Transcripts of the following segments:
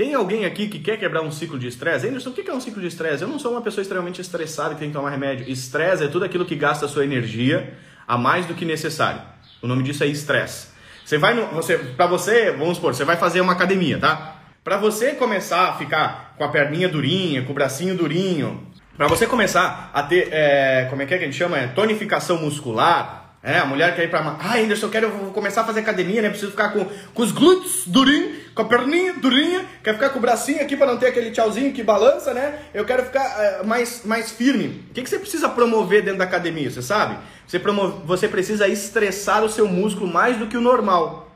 Tem alguém aqui que quer quebrar um ciclo de estresse? Anderson, o que é um ciclo de estresse? Eu não sou uma pessoa extremamente estressada que tem que tomar remédio. Estresse é tudo aquilo que gasta a sua energia a mais do que necessário. O nome disso é estresse. Você vai no, você, para você, vamos supor, você vai fazer uma academia, tá? Para você começar a ficar com a perninha durinha, com o bracinho durinho, para você começar a ter, é, como é que, é que a gente chama? É, tonificação muscular, é, a mulher quer ir pra. Ah, Anderson, eu quero começar a fazer academia, né? Preciso ficar com, com os glúteos durinhos, com a perninha durinha, quer ficar com o bracinho aqui para não ter aquele tchauzinho que balança, né? Eu quero ficar é, mais, mais firme. O que, que você precisa promover dentro da academia? Você sabe? Você, promove, você precisa estressar o seu músculo mais do que o normal.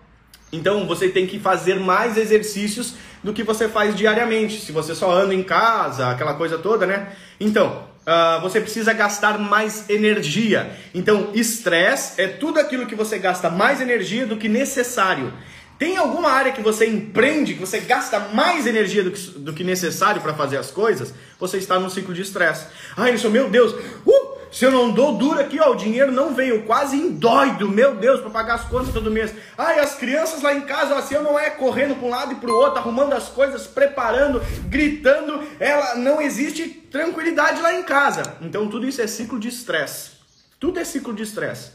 Então você tem que fazer mais exercícios do que você faz diariamente. Se você só anda em casa, aquela coisa toda, né? Então, uh, você precisa gastar mais energia. Então, estresse é tudo aquilo que você gasta mais energia do que necessário. Tem alguma área que você empreende, que você gasta mais energia do que, do que necessário para fazer as coisas? Você está num ciclo de estresse. Ai, isso, meu Deus, uh, se eu não dou duro aqui, ó, o dinheiro não veio, quase indóido, meu Deus, para pagar as contas todo mês. Ai, as crianças lá em casa, ó, se eu não é correndo para um lado e para o outro, arrumando as coisas, preparando, gritando, ela não existe tranquilidade lá em casa. Então tudo isso é ciclo de estresse. Tudo é ciclo de estresse.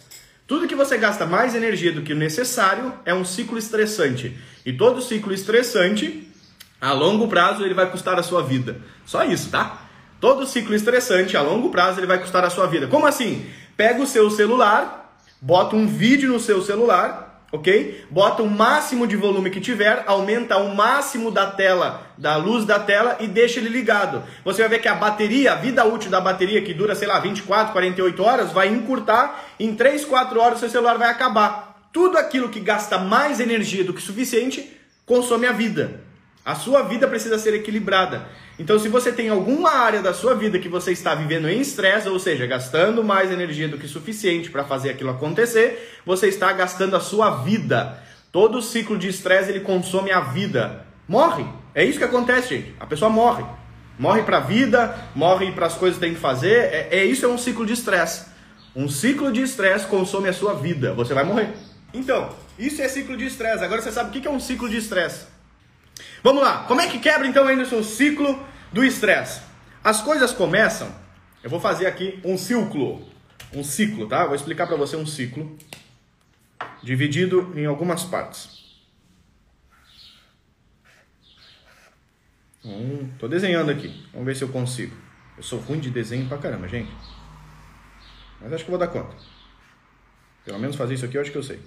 Tudo que você gasta mais energia do que o necessário é um ciclo estressante. E todo ciclo estressante, a longo prazo, ele vai custar a sua vida. Só isso, tá? Todo ciclo estressante a longo prazo ele vai custar a sua vida. Como assim? Pega o seu celular, bota um vídeo no seu celular, ok? Bota o máximo de volume que tiver, aumenta o máximo da tela, da luz da tela e deixa ele ligado. Você vai ver que a bateria, a vida útil da bateria, que dura, sei lá, 24, 48 horas, vai encurtar. Em 3, 4 horas seu celular vai acabar. Tudo aquilo que gasta mais energia do que suficiente consome a vida. A sua vida precisa ser equilibrada. Então, se você tem alguma área da sua vida que você está vivendo em estresse, ou seja, gastando mais energia do que suficiente para fazer aquilo acontecer, você está gastando a sua vida. Todo ciclo de estresse ele consome a vida. Morre. É isso que acontece, gente. A pessoa morre. Morre para a vida, morre para as coisas que tem que fazer. É, é isso é um ciclo de estresse. Um ciclo de estresse consome a sua vida. Você vai morrer. Então, isso é ciclo de estresse. Agora você sabe o que é um ciclo de estresse? Vamos lá, como é que quebra então, Anderson, o ciclo do estresse? As coisas começam, eu vou fazer aqui um ciclo, um ciclo, tá? Vou explicar para você um ciclo dividido em algumas partes. Hum, tô desenhando aqui, vamos ver se eu consigo. Eu sou ruim de desenho pra caramba, gente. Mas acho que vou dar conta. Pelo menos fazer isso aqui eu acho que eu sei.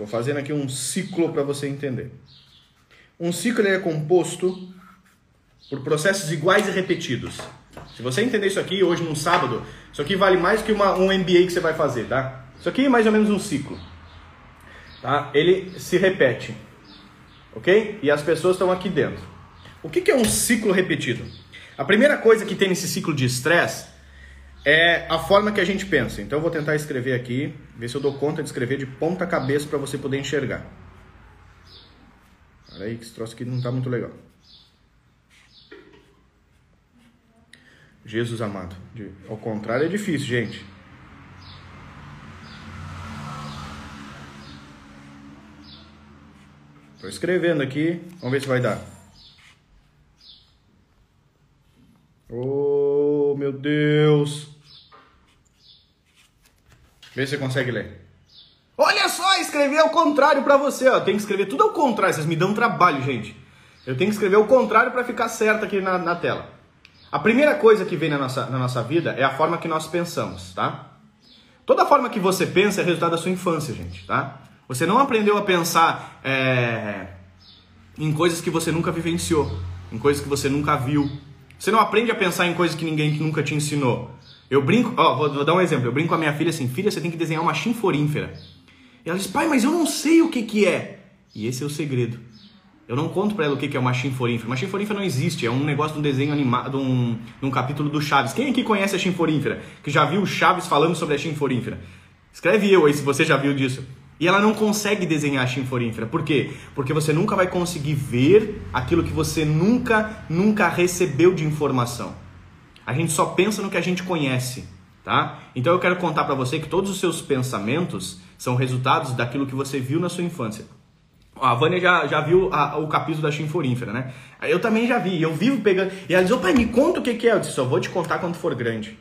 Estou fazendo aqui um ciclo para você entender. Um ciclo é composto por processos iguais e repetidos. Se você entender isso aqui hoje num sábado, isso aqui vale mais que uma, um MBA que você vai fazer, tá? Isso aqui é mais ou menos um ciclo. Tá? Ele se repete. Ok? E as pessoas estão aqui dentro. O que, que é um ciclo repetido? A primeira coisa que tem nesse ciclo de estresse é a forma que a gente pensa. Então eu vou tentar escrever aqui, ver se eu dou conta de escrever de ponta cabeça para você poder enxergar. Olha aí que esse troço aqui não está muito legal. Jesus amado. Ao contrário é difícil, gente. Estou escrevendo aqui, vamos ver se vai dar. Oh, meu Deus. Vê se você consegue ler. Olha só, escrever ao contrário para você, ó. Tem que escrever tudo ao contrário, vocês me dão trabalho, gente. Eu tenho que escrever ao contrário para ficar certo aqui na, na tela. A primeira coisa que vem na nossa, na nossa vida é a forma que nós pensamos, tá? Toda forma que você pensa é resultado da sua infância, gente, tá? Você não aprendeu a pensar é, em coisas que você nunca vivenciou, em coisas que você nunca viu. Você não aprende a pensar em coisas que ninguém nunca te ensinou. Eu brinco, ó, vou, vou, dar um exemplo. Eu brinco com a minha filha assim: filha, você tem que desenhar uma chinforífera. E ela diz: pai, mas eu não sei o que, que é. E esse é o segredo. Eu não conto para ela o que, que é uma chinforífera. Uma chinforífera não existe, é um negócio de um desenho animado, de um, de um capítulo do Chaves. Quem aqui conhece a chinforífera? Que já viu o Chaves falando sobre a chinforífera? Escreve eu aí se você já viu disso. E ela não consegue desenhar a chinforífera. Por quê? Porque você nunca vai conseguir ver aquilo que você nunca, nunca recebeu de informação. A gente só pensa no que a gente conhece. tá? Então eu quero contar para você que todos os seus pensamentos são resultados daquilo que você viu na sua infância. A Vânia já, já viu a, o capítulo da chinforífera, né? Eu também já vi, eu vivo pegando. E ela diz: pai, me conta o que, que é. Eu disse: só vou te contar quando for grande.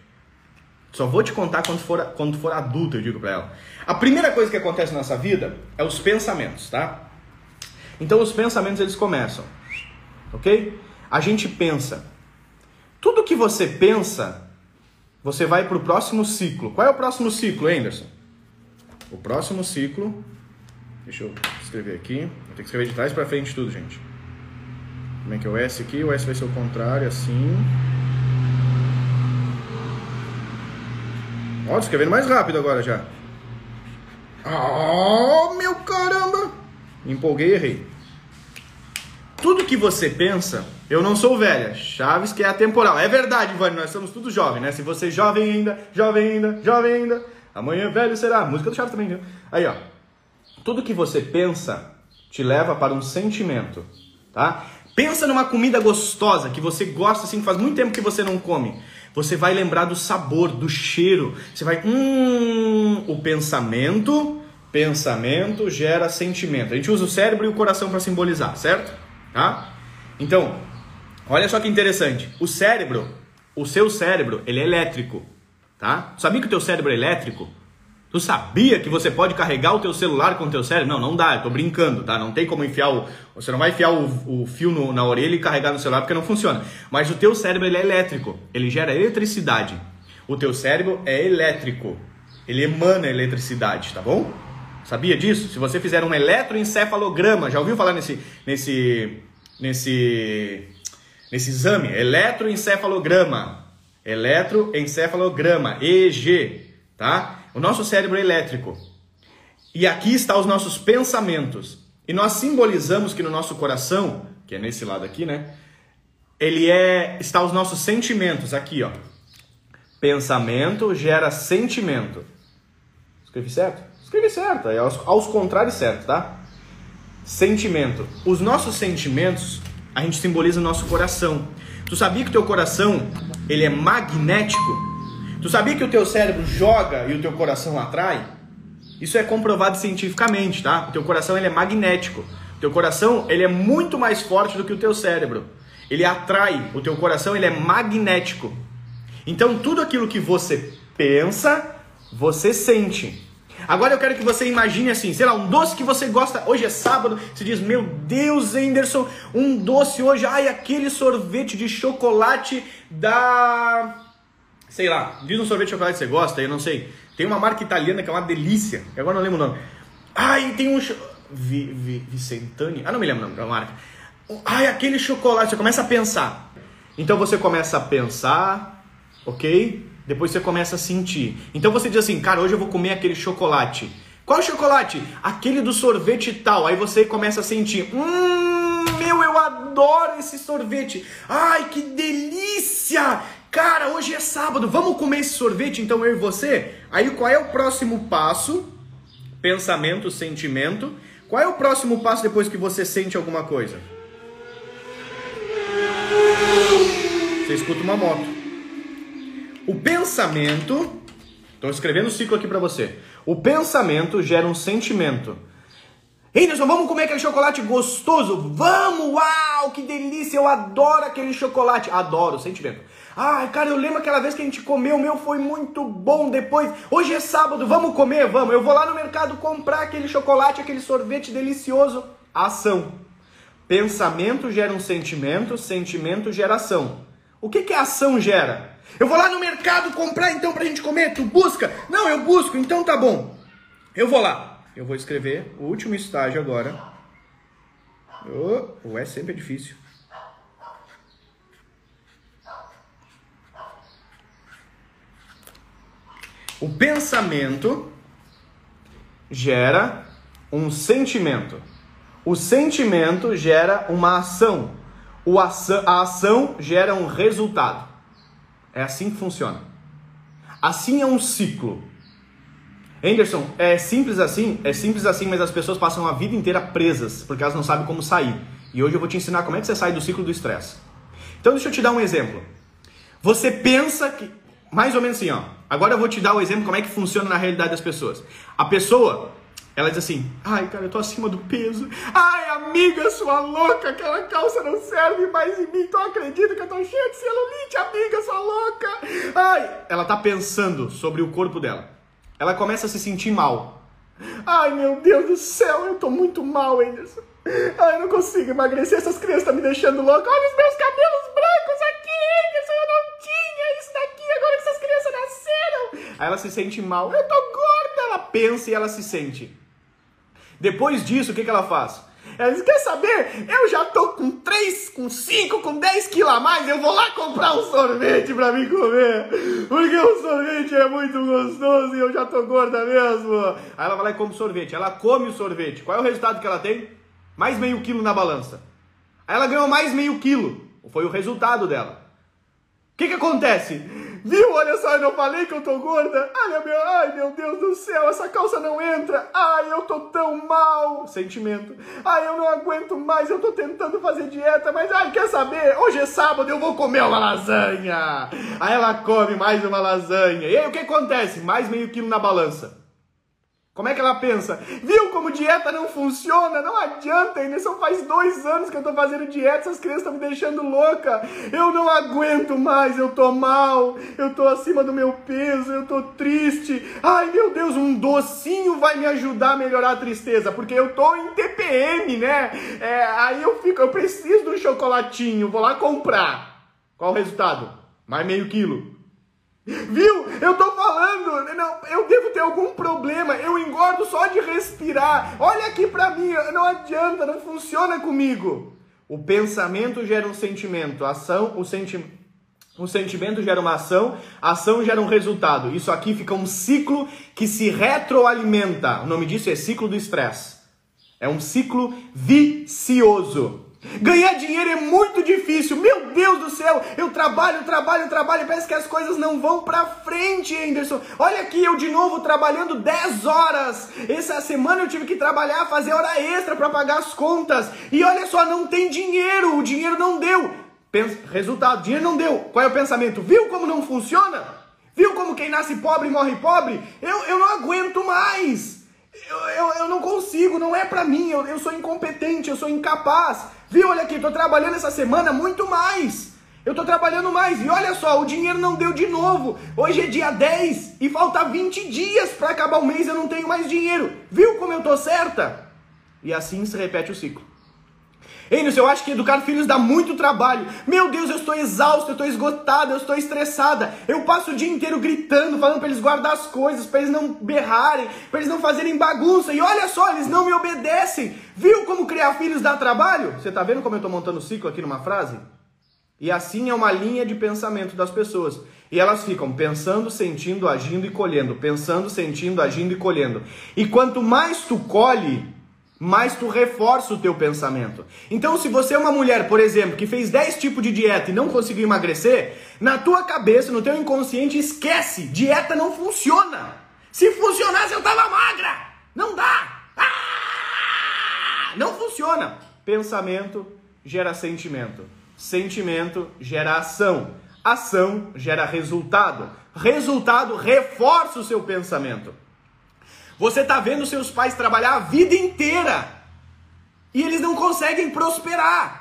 Só vou te contar quando for, quando for adulto, eu digo para ela. A primeira coisa que acontece na nossa vida é os pensamentos, tá? Então os pensamentos eles começam, ok? A gente pensa. Tudo que você pensa, você vai para o próximo ciclo. Qual é o próximo ciclo, Anderson? O próximo ciclo. Deixa eu escrever aqui. Vou ter que escrever de trás para frente tudo, gente. Como é que é o S aqui? O S vai ser o contrário, assim. Ó, escrevendo mais rápido agora já. Oh, meu caramba! Empolguei e errei. Tudo que você pensa, eu não sou velha. Chaves que é atemporal. É verdade, Vânia, nós somos tudo jovem, né? Se você é jovem ainda, jovem ainda, jovem ainda, amanhã velho será. Música do Chaves também, viu? Aí, ó. Tudo que você pensa te leva para um sentimento, tá? Pensa numa comida gostosa que você gosta assim, faz muito tempo que você não come. Você vai lembrar do sabor, do cheiro. Você vai, hum, o pensamento, pensamento gera sentimento. A gente usa o cérebro e o coração para simbolizar, certo? Tá? Então, olha só que interessante. O cérebro, o seu cérebro, ele é elétrico, tá? Sabia que o teu cérebro é elétrico? Tu sabia que você pode carregar o teu celular com o teu cérebro? Não, não dá, eu tô brincando, tá? Não tem como enfiar o... Você não vai enfiar o, o fio no, na orelha e carregar no celular porque não funciona. Mas o teu cérebro, ele é elétrico. Ele gera eletricidade. O teu cérebro é elétrico. Ele emana eletricidade, tá bom? Sabia disso? Se você fizer um eletroencefalograma, já ouviu falar nesse... Nesse... Nesse... Nesse exame? Eletroencefalograma. Eletroencefalograma. EG, tá? O nosso cérebro é elétrico. E aqui está os nossos pensamentos. E nós simbolizamos que no nosso coração, que é nesse lado aqui, né? Ele é está os nossos sentimentos aqui, ó. Pensamento gera sentimento. Escrevi certo? Escrevi certo, é aos, aos contrários certo, tá? Sentimento. Os nossos sentimentos, a gente simboliza o nosso coração. Tu sabia que teu coração, ele é magnético? Tu sabia que o teu cérebro joga e o teu coração atrai? Isso é comprovado cientificamente, tá? O teu coração ele é magnético. O teu coração ele é muito mais forte do que o teu cérebro. Ele atrai. O teu coração ele é magnético. Então tudo aquilo que você pensa, você sente. Agora eu quero que você imagine assim, sei lá, um doce que você gosta. Hoje é sábado, você diz: Meu Deus, Anderson, um doce hoje. Ai, aquele sorvete de chocolate da sei lá, diz um sorvete de chocolate que você gosta, eu não sei. Tem uma marca italiana que é uma delícia, agora não lembro o nome. Ai, tem um. Vi, vi, Vicentani? Ah, não me lembro o nome da marca. Ai, aquele chocolate. Você começa a pensar. Então você começa a pensar, ok? Depois você começa a sentir. Então você diz assim, cara, hoje eu vou comer aquele chocolate. Qual chocolate? Aquele do sorvete tal. Aí você começa a sentir. Hum, meu, eu adoro esse sorvete. Ai, que delícia! Cara, hoje é sábado, vamos comer esse sorvete então eu e você? Aí qual é o próximo passo? Pensamento, sentimento. Qual é o próximo passo depois que você sente alguma coisa? Você escuta uma moto. O pensamento, estou escrevendo o ciclo aqui para você. O pensamento gera um sentimento. Anderson, vamos comer aquele chocolate gostoso? Vamos! Uau, que delícia! Eu adoro aquele chocolate. Adoro, sentimento. Ai, cara, eu lembro aquela vez que a gente comeu, o meu foi muito bom depois. Hoje é sábado, vamos comer? Vamos. Eu vou lá no mercado comprar aquele chocolate, aquele sorvete delicioso. Ação. Pensamento gera um sentimento, sentimento gera ação. O que, que a ação gera? Eu vou lá no mercado comprar então pra gente comer? Tu busca? Não, eu busco, então tá bom. Eu vou lá. Eu vou escrever o último estágio agora. Oh, é sempre difícil. O pensamento gera um sentimento. O sentimento gera uma ação. O ação a ação gera um resultado. É assim que funciona. Assim é um ciclo. Anderson, é simples assim? É simples assim, mas as pessoas passam a vida inteira presas, porque elas não sabem como sair. E hoje eu vou te ensinar como é que você sai do ciclo do estresse. Então deixa eu te dar um exemplo. Você pensa que. Mais ou menos assim, ó. Agora eu vou te dar o exemplo como é que funciona na realidade das pessoas. A pessoa, ela diz assim: Ai, cara, eu tô acima do peso. Ai, amiga, sua louca, aquela calça não serve mais em mim. Tu acredita que eu tô cheia de celulite, amiga, sua louca. Ai, ela tá pensando sobre o corpo dela. Ela começa a se sentir mal. Ai, meu Deus do céu, eu tô muito mal, Anderson. Ai, eu não consigo emagrecer, essas crianças estão me deixando louca. Olha os meus cabelos Aí ela se sente mal. Eu tô gorda, ela pensa e ela se sente. Depois disso, o que, que ela faz? Ela diz, quer saber? Eu já tô com 3, com 5, com 10 quilos a mais, eu vou lá comprar um sorvete pra mim comer. Porque o sorvete é muito gostoso e eu já tô gorda mesmo. Aí ela vai lá e come sorvete. Ela come o sorvete. Qual é o resultado que ela tem? Mais meio quilo na balança. Aí ela ganhou mais meio quilo. Foi o resultado dela. O que que acontece? Viu? Olha só, eu não falei que eu tô gorda? Olha, meu, ai meu Deus do céu, essa calça não entra. Ai, eu tô tão mal. Sentimento. Ai, eu não aguento mais, eu tô tentando fazer dieta, mas ai, quer saber? Hoje é sábado, eu vou comer uma lasanha. Aí ela come mais uma lasanha. E aí o que acontece? Mais meio quilo na balança. Como é que ela pensa? Viu como dieta não funciona? Não adianta, só faz dois anos que eu tô fazendo dieta, essas crianças estão me deixando louca. Eu não aguento mais, eu tô mal, eu tô acima do meu peso, eu tô triste. Ai meu Deus, um docinho vai me ajudar a melhorar a tristeza, porque eu tô em TPM, né? É, aí eu fico, eu preciso de um chocolatinho, vou lá comprar. Qual o resultado? Mais meio quilo. Viu? Eu tô falando, não, eu devo ter algum problema, eu engordo só de respirar. Olha aqui pra mim, não adianta, não funciona comigo. O pensamento gera um sentimento, a ação, o sentimento. O sentimento gera uma ação, a ação gera um resultado. Isso aqui fica um ciclo que se retroalimenta. O nome disso é ciclo do estresse. É um ciclo vicioso. Ganhar dinheiro é muito difícil. Meu Deus do céu, eu trabalho, trabalho, trabalho, parece que as coisas não vão pra frente, Anderson. Olha aqui, eu de novo trabalhando 10 horas. Essa semana eu tive que trabalhar, fazer hora extra para pagar as contas. E olha só, não tem dinheiro, o dinheiro não deu. Pens Resultado, dinheiro não deu. Qual é o pensamento? Viu como não funciona? Viu como quem nasce pobre morre pobre? Eu, eu não aguento mais. Eu, eu, eu não consigo, não é pra mim, eu, eu sou incompetente, eu sou incapaz. Viu, olha aqui, tô trabalhando essa semana muito mais. Eu tô trabalhando mais e olha só, o dinheiro não deu de novo. Hoje é dia 10 e falta 20 dias para acabar o mês eu não tenho mais dinheiro. Viu como eu tô certa? E assim se repete o ciclo. Enes, eu acho que educar filhos dá muito trabalho. Meu Deus, eu estou exausto, eu estou esgotada, eu estou estressada. Eu passo o dia inteiro gritando, falando para eles guardar as coisas, para eles não berrarem, para eles não fazerem bagunça. E olha só, eles não me obedecem. Viu como criar filhos dá trabalho? Você está vendo como eu estou montando o ciclo aqui numa frase? E assim é uma linha de pensamento das pessoas. E elas ficam pensando, sentindo, agindo e colhendo. Pensando, sentindo, agindo e colhendo. E quanto mais tu colhe, mais tu reforça o teu pensamento. Então, se você é uma mulher, por exemplo, que fez 10 tipos de dieta e não conseguiu emagrecer, na tua cabeça, no teu inconsciente, esquece, dieta não funciona. Se funcionasse, eu tava magra. Não dá. Ah! Não funciona. Pensamento gera sentimento. Sentimento gera ação. Ação gera resultado. Resultado reforça o seu pensamento. Você está vendo seus pais trabalhar a vida inteira e eles não conseguem prosperar.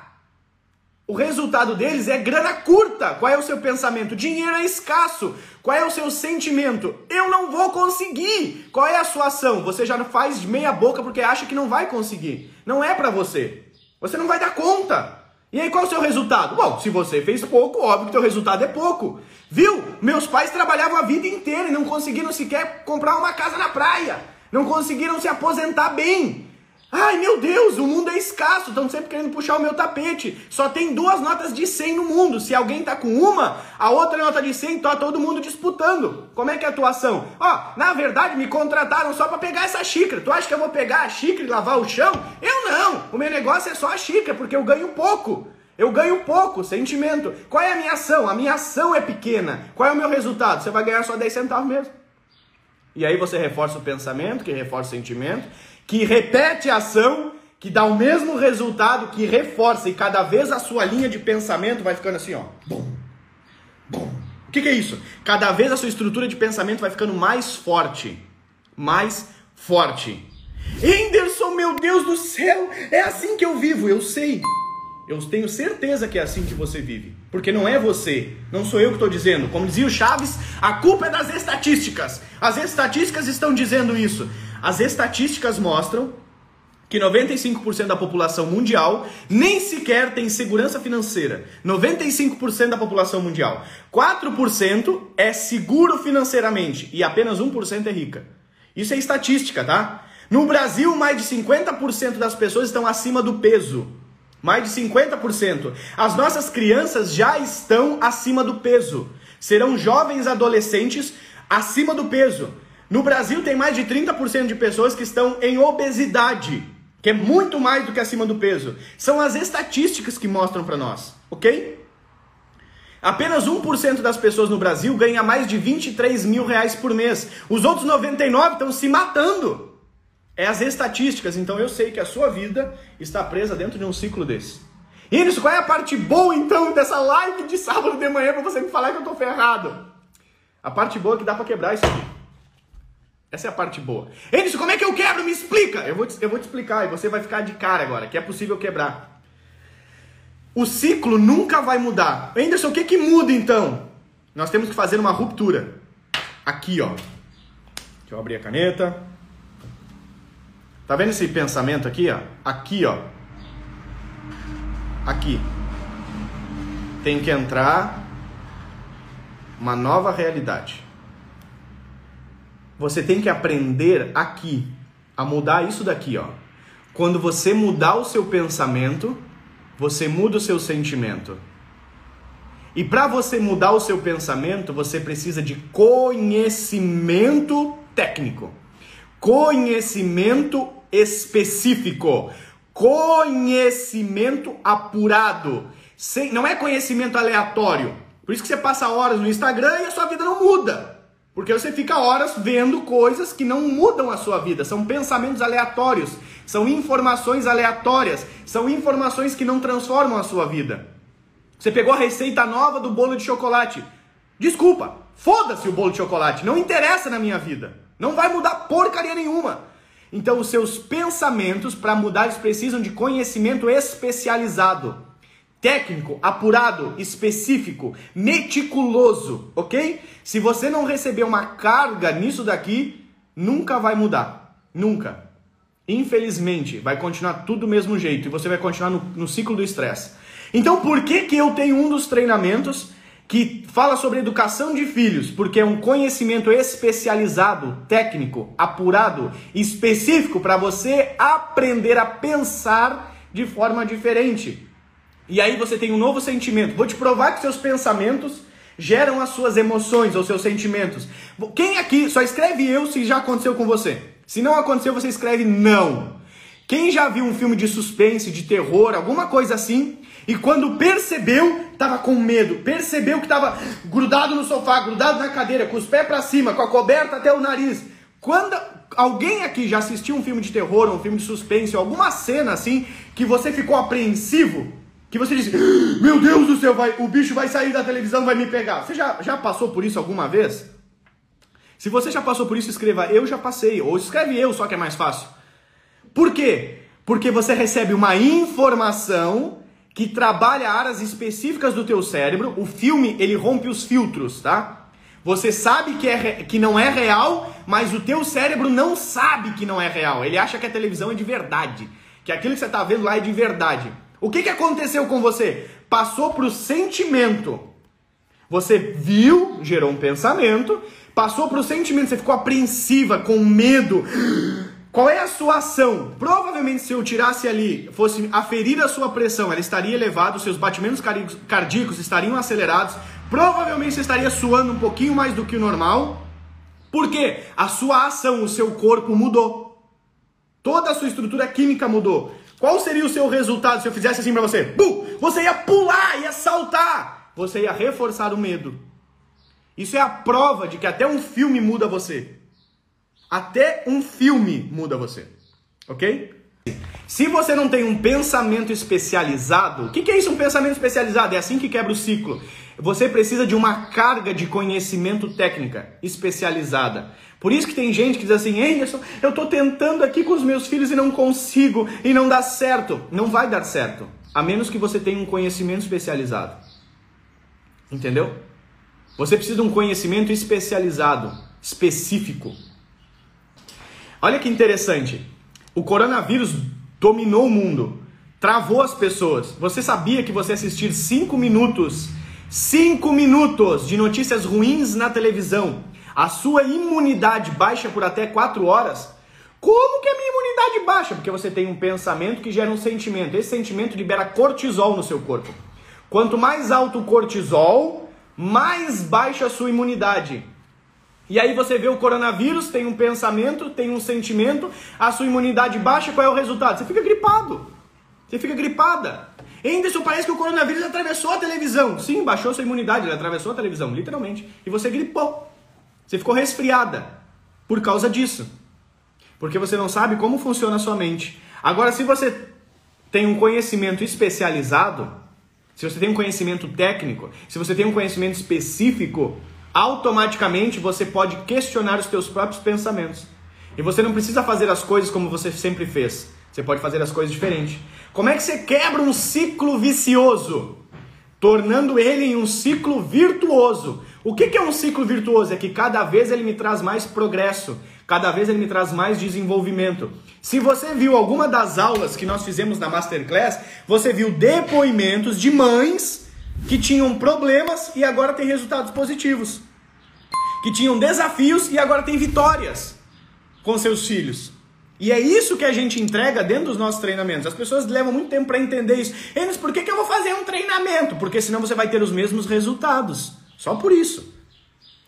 O resultado deles é grana curta. Qual é o seu pensamento? Dinheiro é escasso. Qual é o seu sentimento? Eu não vou conseguir. Qual é a sua ação? Você já faz meia boca porque acha que não vai conseguir. Não é para você. Você não vai dar conta. E aí qual é o seu resultado? Bom, se você fez pouco, óbvio que o teu resultado é pouco. Viu? Meus pais trabalhavam a vida inteira e não conseguiram sequer comprar uma casa na praia. Não conseguiram se aposentar bem. Ai meu Deus, o mundo é escasso, estão sempre querendo puxar o meu tapete. Só tem duas notas de 100 no mundo. Se alguém tá com uma, a outra nota de 100 tá todo mundo disputando. Como é que é a atuação? Ó, na verdade me contrataram só para pegar essa xícara. Tu acha que eu vou pegar a xícara e lavar o chão? Eu não. O meu negócio é só a xícara, porque eu ganho pouco. Eu ganho pouco, sentimento. Qual é a minha ação? A minha ação é pequena. Qual é o meu resultado? Você vai ganhar só 10 centavos mesmo. E aí você reforça o pensamento, que reforça o sentimento, que repete a ação, que dá o mesmo resultado, que reforça e cada vez a sua linha de pensamento vai ficando assim, ó. Bom, bom, O que, que é isso? Cada vez a sua estrutura de pensamento vai ficando mais forte. Mais forte. Henderson, meu Deus do céu, é assim que eu vivo, eu sei. Eu tenho certeza que é assim que você vive. Porque não é você, não sou eu que estou dizendo. Como dizia o Chaves, a culpa é das estatísticas. As estatísticas estão dizendo isso. As estatísticas mostram que 95% da população mundial nem sequer tem segurança financeira. 95% da população mundial. 4% é seguro financeiramente e apenas 1% é rica. Isso é estatística, tá? No Brasil, mais de 50% das pessoas estão acima do peso. Mais de 50%. As nossas crianças já estão acima do peso. Serão jovens adolescentes acima do peso. No Brasil, tem mais de 30% de pessoas que estão em obesidade que é muito mais do que acima do peso. São as estatísticas que mostram para nós, ok? Apenas 1% das pessoas no Brasil ganha mais de 23 mil reais por mês. Os outros 99 estão se matando. É as estatísticas, então eu sei que a sua vida está presa dentro de um ciclo desse. Iris, qual é a parte boa então dessa live de sábado de manhã para você me falar que eu tô ferrado? A parte boa é que dá para quebrar isso aqui. Essa é a parte boa. Enes, como é que eu quebro? Me explica! Eu vou, te, eu vou te explicar e você vai ficar de cara agora, que é possível quebrar. O ciclo nunca vai mudar. Anderson, o que, que muda então? Nós temos que fazer uma ruptura. Aqui, ó. Deixa eu abrir a caneta. Tá vendo esse pensamento aqui, ó? Aqui, ó. Aqui. Tem que entrar uma nova realidade. Você tem que aprender aqui a mudar isso daqui, ó. Quando você mudar o seu pensamento, você muda o seu sentimento. E para você mudar o seu pensamento, você precisa de conhecimento técnico, conhecimento específico, conhecimento apurado. Sem, não é conhecimento aleatório. Por isso que você passa horas no Instagram e a sua vida não muda. Porque você fica horas vendo coisas que não mudam a sua vida, são pensamentos aleatórios, são informações aleatórias, são informações que não transformam a sua vida. Você pegou a receita nova do bolo de chocolate. Desculpa, foda-se o bolo de chocolate, não interessa na minha vida. Não vai mudar porcaria nenhuma. Então, os seus pensamentos, para mudar, eles precisam de conhecimento especializado técnico, apurado, específico, meticuloso, ok? Se você não receber uma carga nisso daqui, nunca vai mudar. Nunca. Infelizmente, vai continuar tudo do mesmo jeito e você vai continuar no, no ciclo do estresse. Então, por que, que eu tenho um dos treinamentos que fala sobre educação de filhos? Porque é um conhecimento especializado, técnico, apurado, específico para você aprender a pensar de forma diferente. E aí você tem um novo sentimento. Vou te provar que seus pensamentos geram as suas emoções ou seus sentimentos. Quem aqui só escreve eu se já aconteceu com você? Se não aconteceu, você escreve não. Quem já viu um filme de suspense, de terror, alguma coisa assim, e quando percebeu, tava com medo, percebeu que tava grudado no sofá, grudado na cadeira, com os pés para cima, com a coberta até o nariz. Quando alguém aqui já assistiu um filme de terror, um filme de suspense, alguma cena assim que você ficou apreensivo, que você disse, meu Deus do céu, vai, o bicho vai sair da televisão, vai me pegar. Você já, já passou por isso alguma vez? Se você já passou por isso, escreva eu já passei, ou escreve eu, só que é mais fácil. Por quê? Porque você recebe uma informação que trabalha áreas específicas do teu cérebro. O filme, ele rompe os filtros, tá? Você sabe que, é, que não é real, mas o teu cérebro não sabe que não é real. Ele acha que a televisão é de verdade, que aquilo que você está vendo lá é de verdade. O que, que aconteceu com você? Passou para o sentimento. Você viu, gerou um pensamento, passou para o sentimento, você ficou apreensiva, com medo. Qual é a sua ação? Provavelmente, se eu tirasse ali, fosse aferir a sua pressão, ela estaria elevada, os seus batimentos cardíacos estariam acelerados, provavelmente você estaria suando um pouquinho mais do que o normal. Por quê? A sua ação, o seu corpo mudou. Toda a sua estrutura química mudou. Qual seria o seu resultado se eu fizesse assim para você? Bum! Você ia pular, ia saltar. Você ia reforçar o medo. Isso é a prova de que até um filme muda você. Até um filme muda você. Ok? Se você não tem um pensamento especializado, o que, que é isso, um pensamento especializado? É assim que quebra o ciclo. Você precisa de uma carga de conhecimento técnica especializada. Por isso que tem gente que diz assim, Anderson, eu estou tentando aqui com os meus filhos e não consigo, e não dá certo. Não vai dar certo, a menos que você tenha um conhecimento especializado. Entendeu? Você precisa de um conhecimento especializado, específico. Olha que interessante. O coronavírus dominou o mundo, travou as pessoas. Você sabia que você assistir 5 minutos, 5 minutos de notícias ruins na televisão, a sua imunidade baixa por até 4 horas? Como que a minha imunidade baixa? Porque você tem um pensamento que gera um sentimento. Esse sentimento libera cortisol no seu corpo. Quanto mais alto o cortisol, mais baixa a sua imunidade. E aí você vê o coronavírus, tem um pensamento, tem um sentimento, a sua imunidade baixa, qual é o resultado? Você fica gripado. Você fica gripada. Anderson, parece que o coronavírus atravessou a televisão. Sim, baixou sua imunidade, ele atravessou a televisão, literalmente. E você gripou. Você ficou resfriada por causa disso. Porque você não sabe como funciona a sua mente. Agora, se você tem um conhecimento especializado, se você tem um conhecimento técnico, se você tem um conhecimento específico, automaticamente você pode questionar os seus próprios pensamentos. E você não precisa fazer as coisas como você sempre fez. Você pode fazer as coisas diferentes. Como é que você quebra um ciclo vicioso? Tornando ele em um ciclo virtuoso. O que é um ciclo virtuoso? É que cada vez ele me traz mais progresso, cada vez ele me traz mais desenvolvimento. Se você viu alguma das aulas que nós fizemos na Masterclass, você viu depoimentos de mães que tinham problemas e agora têm resultados positivos. Que tinham desafios e agora têm vitórias com seus filhos. E é isso que a gente entrega dentro dos nossos treinamentos. As pessoas levam muito tempo para entender isso. Eles, por que, que eu vou fazer um treinamento? Porque senão você vai ter os mesmos resultados. Só por isso.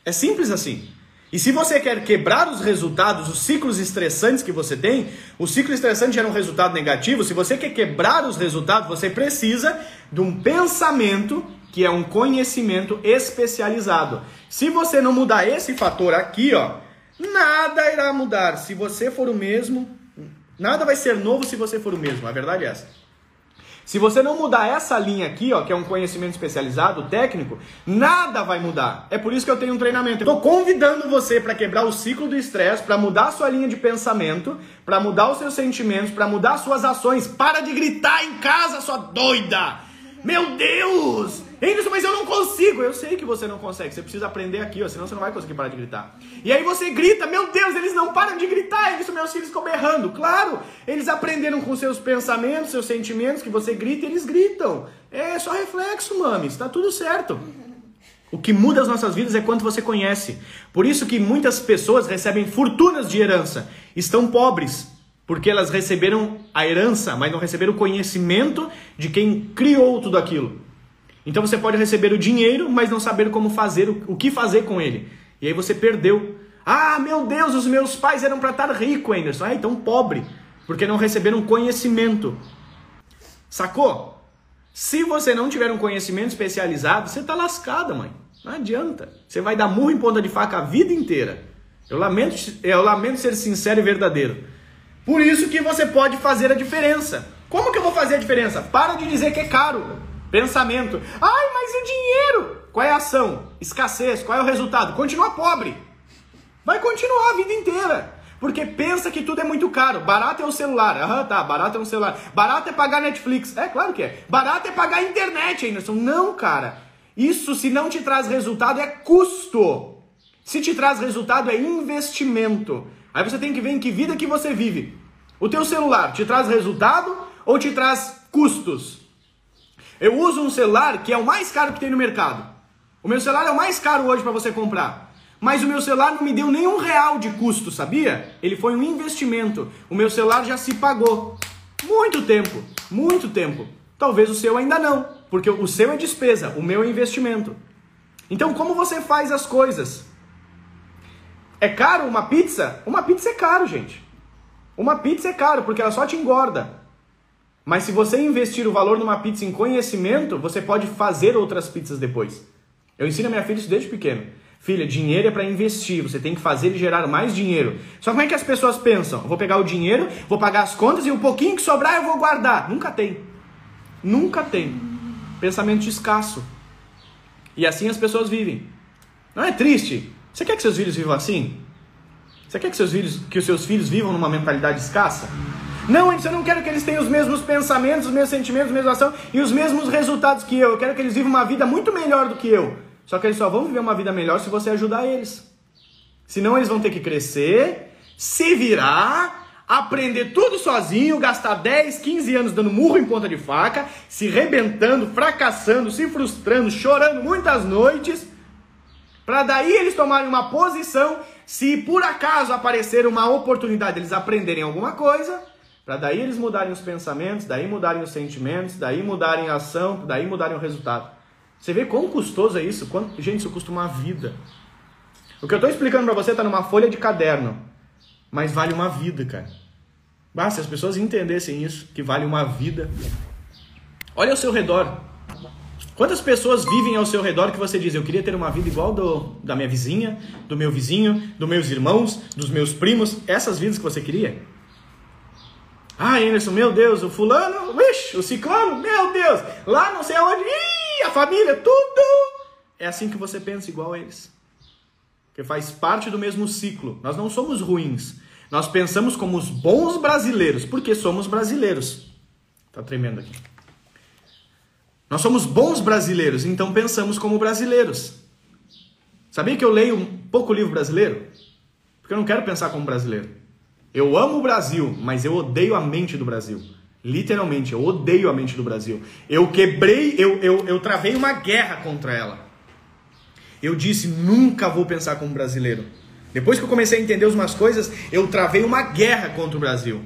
É simples assim. E se você quer quebrar os resultados, os ciclos estressantes que você tem, o ciclo estressante gera um resultado negativo. Se você quer quebrar os resultados, você precisa de um pensamento que é um conhecimento especializado. Se você não mudar esse fator aqui, ó, nada irá mudar. Se você for o mesmo, nada vai ser novo se você for o mesmo. A verdade é essa. Se você não mudar essa linha aqui, ó, que é um conhecimento especializado, técnico, nada vai mudar. É por isso que eu tenho um treinamento. Estou convidando você para quebrar o ciclo do estresse, para mudar a sua linha de pensamento, para mudar os seus sentimentos, para mudar as suas ações. Para de gritar em casa, sua doida! Meu Deus! Anderson, mas eu não consigo. Eu sei que você não consegue. Você precisa aprender aqui, ó, senão você não vai conseguir parar de gritar. E aí você grita, meu Deus, eles não param de gritar. Anderson, meus filhos ficam berrando. Claro, eles aprenderam com seus pensamentos, seus sentimentos, que você grita e eles gritam. É só reflexo, mami. Está tudo certo. O que muda as nossas vidas é quanto você conhece. Por isso que muitas pessoas recebem fortunas de herança, estão pobres, porque elas receberam a herança, mas não receberam o conhecimento de quem criou tudo aquilo. Então você pode receber o dinheiro, mas não saber como fazer, o que fazer com ele. E aí você perdeu. Ah, meu Deus, os meus pais eram para estar rico, Anderson. Ah, então pobre, porque não receberam conhecimento. Sacou? Se você não tiver um conhecimento especializado, você tá lascada, mãe. Não adianta. Você vai dar murro em ponta de faca a vida inteira. Eu lamento, eu lamento ser sincero e verdadeiro. Por isso que você pode fazer a diferença. Como que eu vou fazer a diferença? Para de dizer que é caro. Pensamento. Ai, mas o dinheiro? Qual é a ação? Escassez. Qual é o resultado? Continua pobre. Vai continuar a vida inteira. Porque pensa que tudo é muito caro. Barato é um celular. Aham, tá. Barato é um celular. Barato é pagar Netflix. É, claro que é. Barato é pagar internet, Anderson. Não, cara. Isso, se não te traz resultado, é custo. Se te traz resultado, é investimento. Aí você tem que ver em que vida que você vive. O teu celular te traz resultado ou te traz custos? Eu uso um celular que é o mais caro que tem no mercado. O meu celular é o mais caro hoje para você comprar. Mas o meu celular não me deu nenhum real de custo, sabia? Ele foi um investimento. O meu celular já se pagou. Muito tempo, muito tempo. Talvez o seu ainda não, porque o seu é despesa, o meu é investimento. Então, como você faz as coisas? É caro uma pizza? Uma pizza é caro, gente. Uma pizza é caro porque ela só te engorda. Mas se você investir o valor numa pizza em conhecimento, você pode fazer outras pizzas depois. Eu ensino a minha filha isso desde pequeno. Filha, dinheiro é para investir, você tem que fazer e gerar mais dinheiro. Só como é que as pessoas pensam? Vou pegar o dinheiro, vou pagar as contas e um pouquinho que sobrar eu vou guardar. Nunca tem. Nunca tem. Pensamento escasso. E assim as pessoas vivem. Não é triste? Você quer que seus filhos vivam assim? Você quer que, seus filhos, que os seus filhos vivam numa mentalidade escassa? Não, eu não quero que eles tenham os mesmos pensamentos, os mesmos sentimentos, a mesma ação e os mesmos resultados que eu. Eu quero que eles vivam uma vida muito melhor do que eu. Só que eles só vão viver uma vida melhor se você ajudar eles. Senão eles vão ter que crescer, se virar, aprender tudo sozinho, gastar 10, 15 anos dando murro em ponta de faca, se rebentando, fracassando, se frustrando, chorando muitas noites, para daí eles tomarem uma posição, se por acaso aparecer uma oportunidade eles aprenderem alguma coisa, para daí eles mudarem os pensamentos, daí mudarem os sentimentos, daí mudarem a ação, daí mudarem o resultado. Você vê quão custoso é isso? Quanto... Gente, isso custa uma vida. O que eu estou explicando para você está numa folha de caderno, mas vale uma vida, cara. Basta se as pessoas entendessem isso, que vale uma vida. Olha ao seu redor. Quantas pessoas vivem ao seu redor que você diz, eu queria ter uma vida igual do, da minha vizinha, do meu vizinho, dos meus irmãos, dos meus primos, essas vidas que você queria? Ah, Anderson, meu Deus, o fulano, vixe, o ciclano, meu Deus, lá não sei aonde, ih, a família, tudo. É assim que você pensa igual a eles. Que faz parte do mesmo ciclo. Nós não somos ruins. Nós pensamos como os bons brasileiros, porque somos brasileiros. Tá tremendo aqui. Nós somos bons brasileiros, então pensamos como brasileiros. Sabia que eu leio um pouco livro brasileiro? Porque eu não quero pensar como brasileiro. Eu amo o Brasil, mas eu odeio a mente do Brasil. Literalmente, eu odeio a mente do Brasil. Eu quebrei, eu, eu, eu travei uma guerra contra ela. Eu disse, nunca vou pensar como brasileiro. Depois que eu comecei a entender umas coisas, eu travei uma guerra contra o Brasil.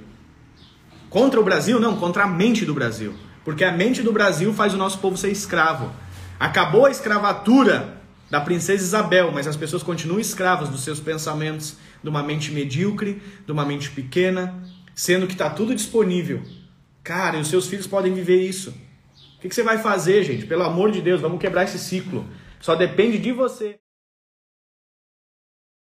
Contra o Brasil? Não, contra a mente do Brasil. Porque a mente do Brasil faz o nosso povo ser escravo. Acabou a escravatura da princesa Isabel, mas as pessoas continuam escravas dos seus pensamentos, de uma mente medíocre, de uma mente pequena, sendo que está tudo disponível. Cara, e os seus filhos podem viver isso. O que, que você vai fazer, gente? Pelo amor de Deus, vamos quebrar esse ciclo. Só depende de você.